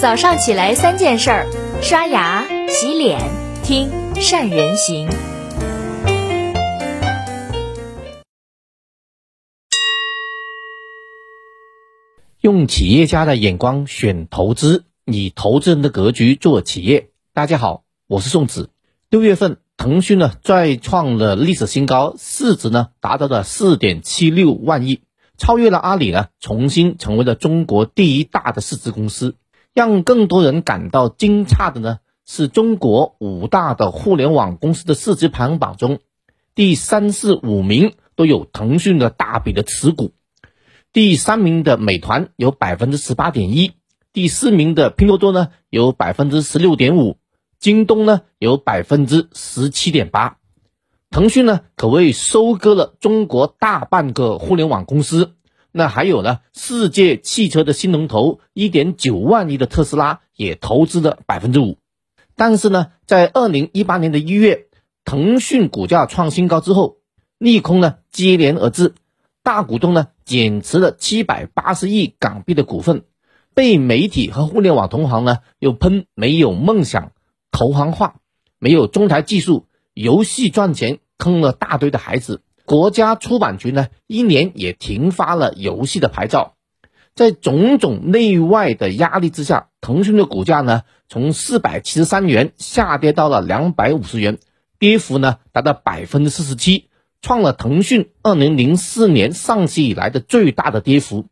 早上起来三件事儿：刷牙、洗脸、听善人行。用企业家的眼光选投资，以投资人的格局做企业。大家好，我是宋子。六月份，腾讯呢再创了历史新高，市值呢达到了四点七六万亿，超越了阿里呢，重新成为了中国第一大的市值公司。让更多人感到惊诧的呢，是中国五大的互联网公司的市值排行榜中，第三、四、五名都有腾讯的大笔的持股。第三名的美团有百分之十八点一，第四名的拼多多呢有百分之十六点五，京东呢有百分之十七点八。腾讯呢可谓收割了中国大半个互联网公司。那还有呢？世界汽车的新龙头，一点九万亿的特斯拉也投资了百分之五。但是呢，在二零一八年的一月，腾讯股价创新高之后，利空呢接连而至，大股东呢减持了七百八十亿港币的股份，被媒体和互联网同行呢又喷没有梦想、投行化、没有中台技术、游戏赚钱，坑了大堆的孩子。国家出版局呢，一年也停发了游戏的牌照，在种种内外的压力之下，腾讯的股价呢，从四百七十三元下跌到了两百五十元，跌幅呢达到百分之四十七，创了腾讯二零零四年上市以来的最大的跌幅。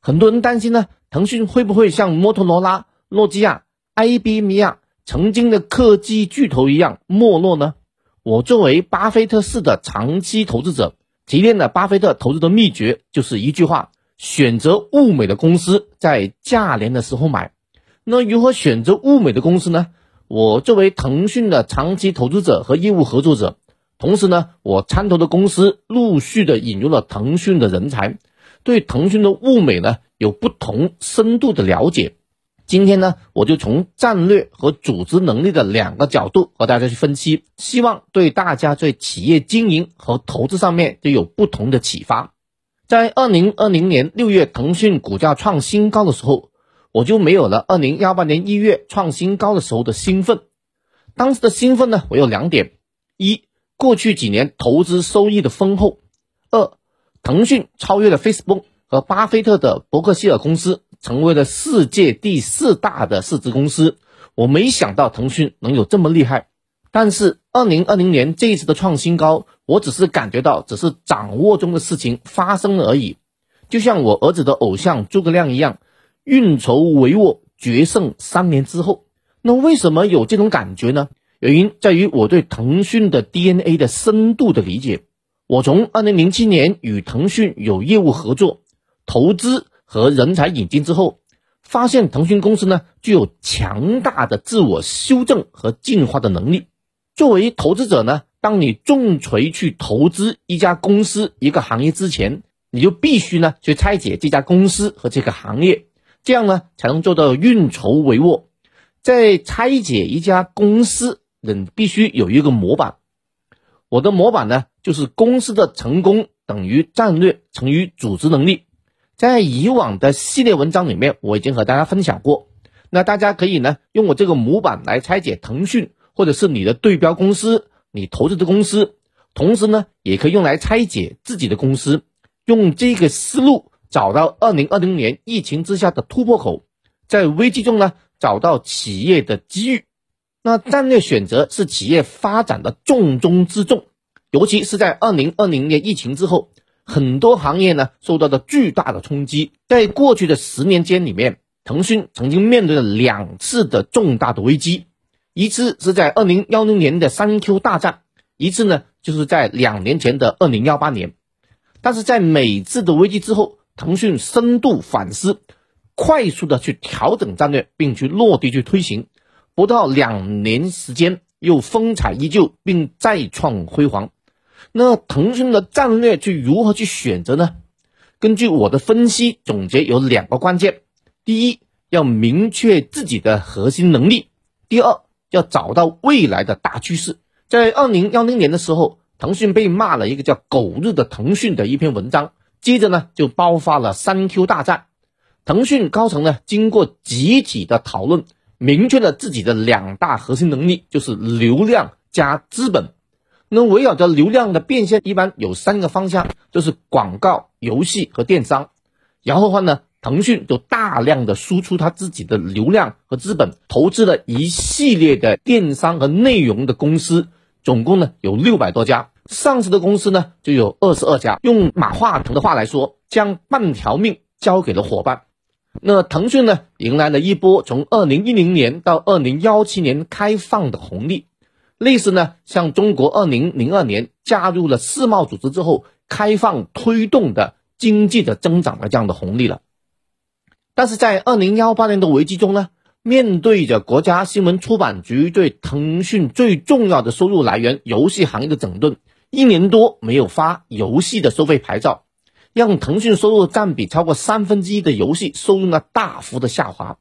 很多人担心呢，腾讯会不会像摩托罗拉、诺基亚、IBM 亚曾经的科技巨头一样没落呢？我作为巴菲特式的长期投资者，提炼的巴菲特投资的秘诀就是一句话：选择物美的公司，在价廉的时候买。那如何选择物美的公司呢？我作为腾讯的长期投资者和业务合作者，同时呢，我参投的公司陆续的引入了腾讯的人才，对腾讯的物美呢有不同深度的了解。今天呢，我就从战略和组织能力的两个角度和大家去分析，希望对大家在企业经营和投资上面就有不同的启发。在二零二零年六月腾讯股价创新高的时候，我就没有了二零幺八年一月创新高的时候的兴奋。当时的兴奋呢，我有两点：一，过去几年投资收益的丰厚；二，腾讯超越了 Facebook 和巴菲特的伯克希尔公司。成为了世界第四大的市值公司，我没想到腾讯能有这么厉害。但是二零二零年这一次的创新高，我只是感觉到只是掌握中的事情发生了而已。就像我儿子的偶像诸葛亮一样，运筹帷幄，决胜三年之后。那为什么有这种感觉呢？原因在于我对腾讯的 DNA 的深度的理解。我从二零零七年与腾讯有业务合作，投资。和人才引进之后，发现腾讯公司呢具有强大的自我修正和进化的能力。作为投资者呢，当你重锤去投资一家公司、一个行业之前，你就必须呢去拆解这家公司和这个行业，这样呢才能做到运筹帷幄。在拆解一家公司，人必须有一个模板。我的模板呢，就是公司的成功等于战略乘以组织能力。在以往的系列文章里面，我已经和大家分享过。那大家可以呢用我这个模板来拆解腾讯，或者是你的对标公司、你投资的公司，同时呢也可以用来拆解自己的公司，用这个思路找到二零二零年疫情之下的突破口，在危机中呢找到企业的机遇。那战略选择是企业发展的重中之重，尤其是在二零二零年疫情之后。很多行业呢受到了巨大的冲击，在过去的十年间里面，腾讯曾经面对了两次的重大的危机，一次是在二零幺零年的三 Q 大战，一次呢就是在两年前的二零幺八年。但是在每次的危机之后，腾讯深度反思，快速的去调整战略，并去落地去推行，不到两年时间又风采依旧，并再创辉煌。那腾讯的战略去如何去选择呢？根据我的分析总结，有两个关键：第一，要明确自己的核心能力；第二，要找到未来的大趋势。在二零幺零年的时候，腾讯被骂了一个叫“狗日的腾讯”的一篇文章，接着呢就爆发了三 Q 大战。腾讯高层呢经过集体的讨论，明确了自己的两大核心能力，就是流量加资本。那围绕着流量的变现，一般有三个方向，就是广告、游戏和电商。然后的话呢，腾讯就大量的输出它自己的流量和资本，投资了一系列的电商和内容的公司，总共呢有六百多家，上市的公司呢就有二十二家。用马化腾的话来说，将半条命交给了伙伴。那腾讯呢，迎来了一波从二零一零年到二零幺七年开放的红利。类似呢，像中国二零零二年加入了世贸组织之后，开放推动的经济的增长的这样的红利了。但是在二零幺八年的危机中呢，面对着国家新闻出版局对腾讯最重要的收入来源游戏行业的整顿，一年多没有发游戏的收费牌照，让腾讯收入占比超过三分之一的游戏收入呢大幅的下滑。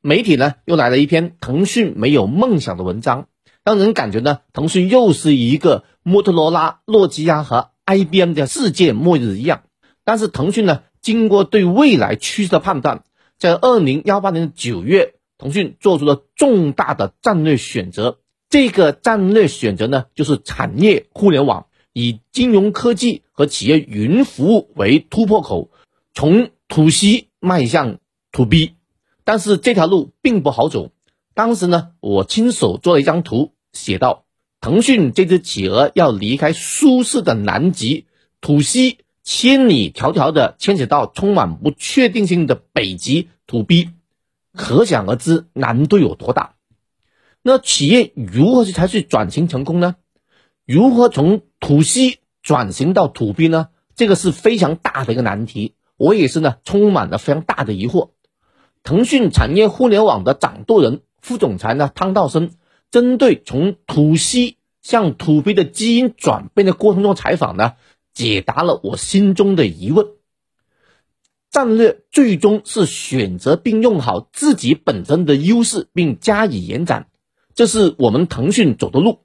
媒体呢又来了一篇腾讯没有梦想的文章。让人感觉呢，腾讯又是一个摩托罗拉、诺基亚和 IBM 的世界末日一样。但是腾讯呢，经过对未来趋势的判断，在二零幺八年的九月，腾讯做出了重大的战略选择。这个战略选择呢，就是产业互联网，以金融科技和企业云服务为突破口，从 To C 迈向 To B。但是这条路并不好走。当时呢，我亲手做了一张图。写道：腾讯这只企鹅要离开舒适的南极土西，千里迢迢的牵扯到充满不确定性的北极土逼，可想而知难度有多大。那企业如何去才去转型成功呢？如何从土西转型到土逼呢？这个是非常大的一个难题。我也是呢，充满了非常大的疑惑。腾讯产业互联网的掌舵人、副总裁呢，汤道生。针对从土 C 向土 B 的基因转变的过程中采访呢，解答了我心中的疑问。战略最终是选择并用好自己本身的优势，并加以延展，这是我们腾讯走的路。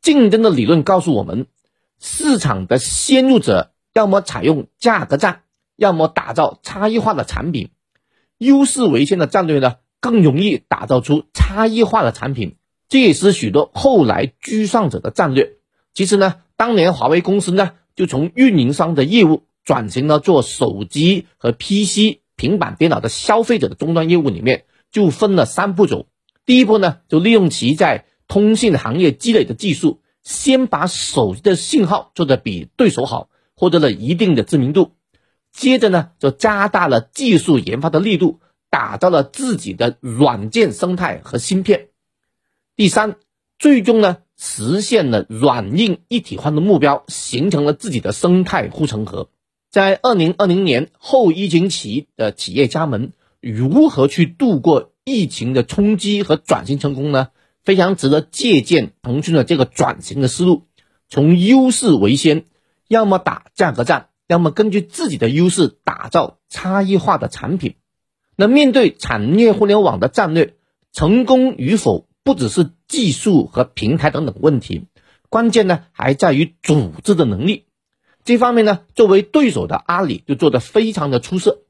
竞争的理论告诉我们，市场的先入者要么采用价格战，要么打造差异化的产品。优势为先的战略呢，更容易打造出差异化的产品。这也是许多后来居上者的战略。其实呢，当年华为公司呢，就从运营商的业务转型了做手机和 PC、平板电脑的消费者的终端业务，里面就分了三步走。第一步呢，就利用其在通信行业积累的技术，先把手机的信号做得比对手好，获得了一定的知名度。接着呢，就加大了技术研发的力度，打造了自己的软件生态和芯片。第三，最终呢实现了软硬一体化的目标，形成了自己的生态护城河。在二零二零年后疫情期的企业家们如何去度过疫情的冲击和转型成功呢？非常值得借鉴腾讯的这个转型的思路，从优势为先，要么打价格战，要么根据自己的优势打造差异化的产品。那面对产业互联网的战略成功与否？不只是技术和平台等等问题，关键呢还在于组织的能力。这方面呢，作为对手的阿里就做得非常的出色。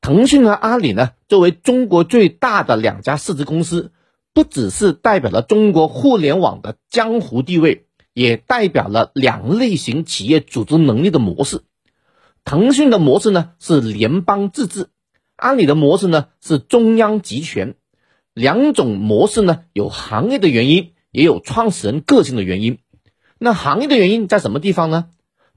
腾讯和阿里呢，作为中国最大的两家市值公司，不只是代表了中国互联网的江湖地位，也代表了两类型企业组织能力的模式。腾讯的模式呢是联邦自治，阿里的模式呢是中央集权。两种模式呢，有行业的原因，也有创始人个性的原因。那行业的原因在什么地方呢？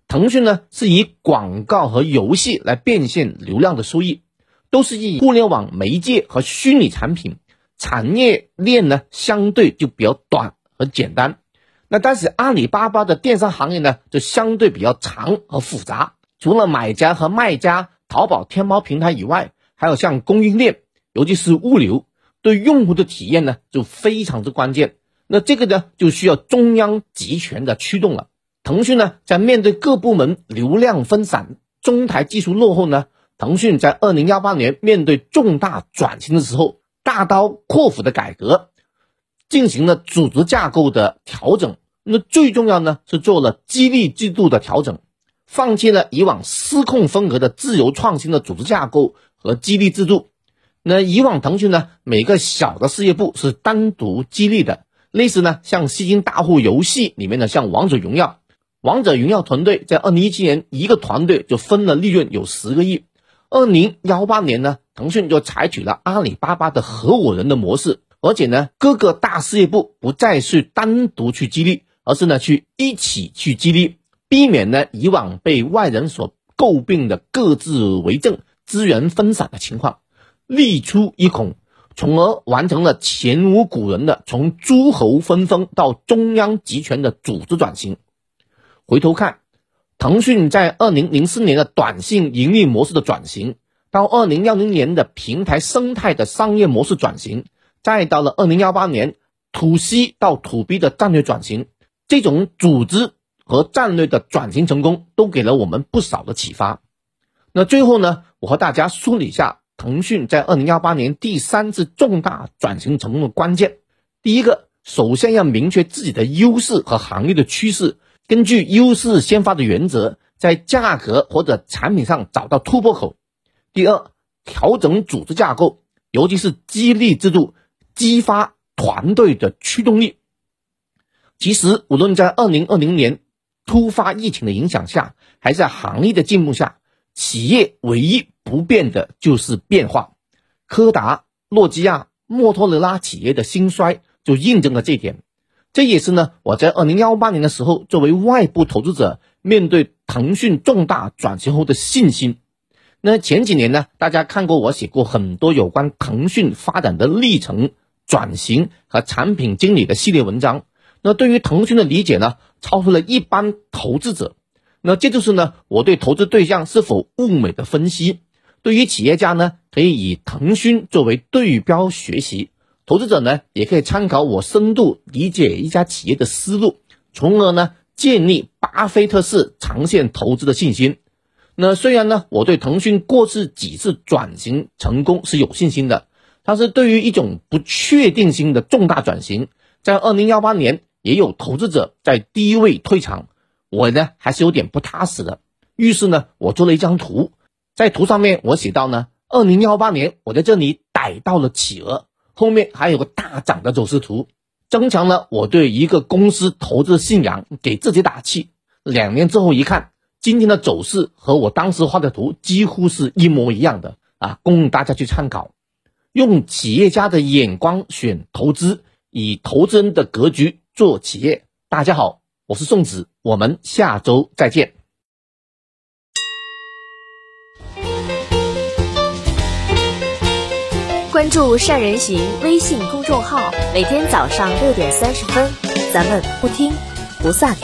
腾讯呢是以广告和游戏来变现流量的收益，都是以互联网媒介和虚拟产品，产业链呢相对就比较短和简单。那但是阿里巴巴的电商行业呢就相对比较长和复杂，除了买家和卖家、淘宝、天猫平台以外，还有像供应链，尤其是物流。对用户的体验呢，就非常之关键。那这个呢，就需要中央集权的驱动了。腾讯呢，在面对各部门流量分散、中台技术落后呢，腾讯在二零幺八年面对重大转型的时候，大刀阔斧的改革，进行了组织架构的调整。那最重要呢，是做了激励制度的调整，放弃了以往失控风格的自由创新的组织架构和激励制度。那以往腾讯呢，每个小的事业部是单独激励的，类似呢像吸金大户游戏里面的像王者荣耀，王者荣耀团队在二零一七年一个团队就分了利润有十个亿。二零幺八年呢，腾讯就采取了阿里巴巴的合伙人的模式，而且呢各个大事业部不再是单独去激励，而是呢去一起去激励，避免呢以往被外人所诟病的各自为政、资源分散的情况。力出一孔，从而完成了前无古人的从诸侯分封到中央集权的组织转型。回头看，腾讯在二零零四年的短信盈利模式的转型，到二零幺零年的平台生态的商业模式转型，再到了二零幺八年土 C 到土 B 的战略转型，这种组织和战略的转型成功，都给了我们不少的启发。那最后呢，我和大家梳理一下。腾讯在二零幺八年第三次重大转型成功的关键，第一个，首先要明确自己的优势和行业的趋势，根据优势先发的原则，在价格或者产品上找到突破口。第二，调整组织架构，尤其是激励制度，激发团队的驱动力。其实，无论在二零二零年突发疫情的影响下，还是在行业的进步下。企业唯一不变的就是变化，柯达、诺基亚、摩托罗拉企业的兴衰就印证了这点。这也是呢，我在二零幺八年的时候，作为外部投资者，面对腾讯重大转型后的信心。那前几年呢，大家看过我写过很多有关腾讯发展的历程、转型和产品经理的系列文章。那对于腾讯的理解呢，超出了一般投资者。那这就是呢，我对投资对象是否物美的分析。对于企业家呢，可以以腾讯作为对标学习；投资者呢，也可以参考我深度理解一家企业的思路，从而呢，建立巴菲特式长线投资的信心。那虽然呢，我对腾讯过去几次转型成功是有信心的，但是对于一种不确定性的重大转型，在二零幺八年也有投资者在低位退场。我呢还是有点不踏实的，于是呢，我做了一张图，在图上面我写到呢，二零幺八年我在这里逮到了企鹅，后面还有个大涨的走势图，增强了我对一个公司投资的信仰，给自己打气。两年之后一看，今天的走势和我当时画的图几乎是一模一样的啊，供大家去参考。用企业家的眼光选投资，以投资人的格局做企业。大家好。我是宋子，我们下周再见。关注善人行微信公众号，每天早上六点三十分，咱们不听不散。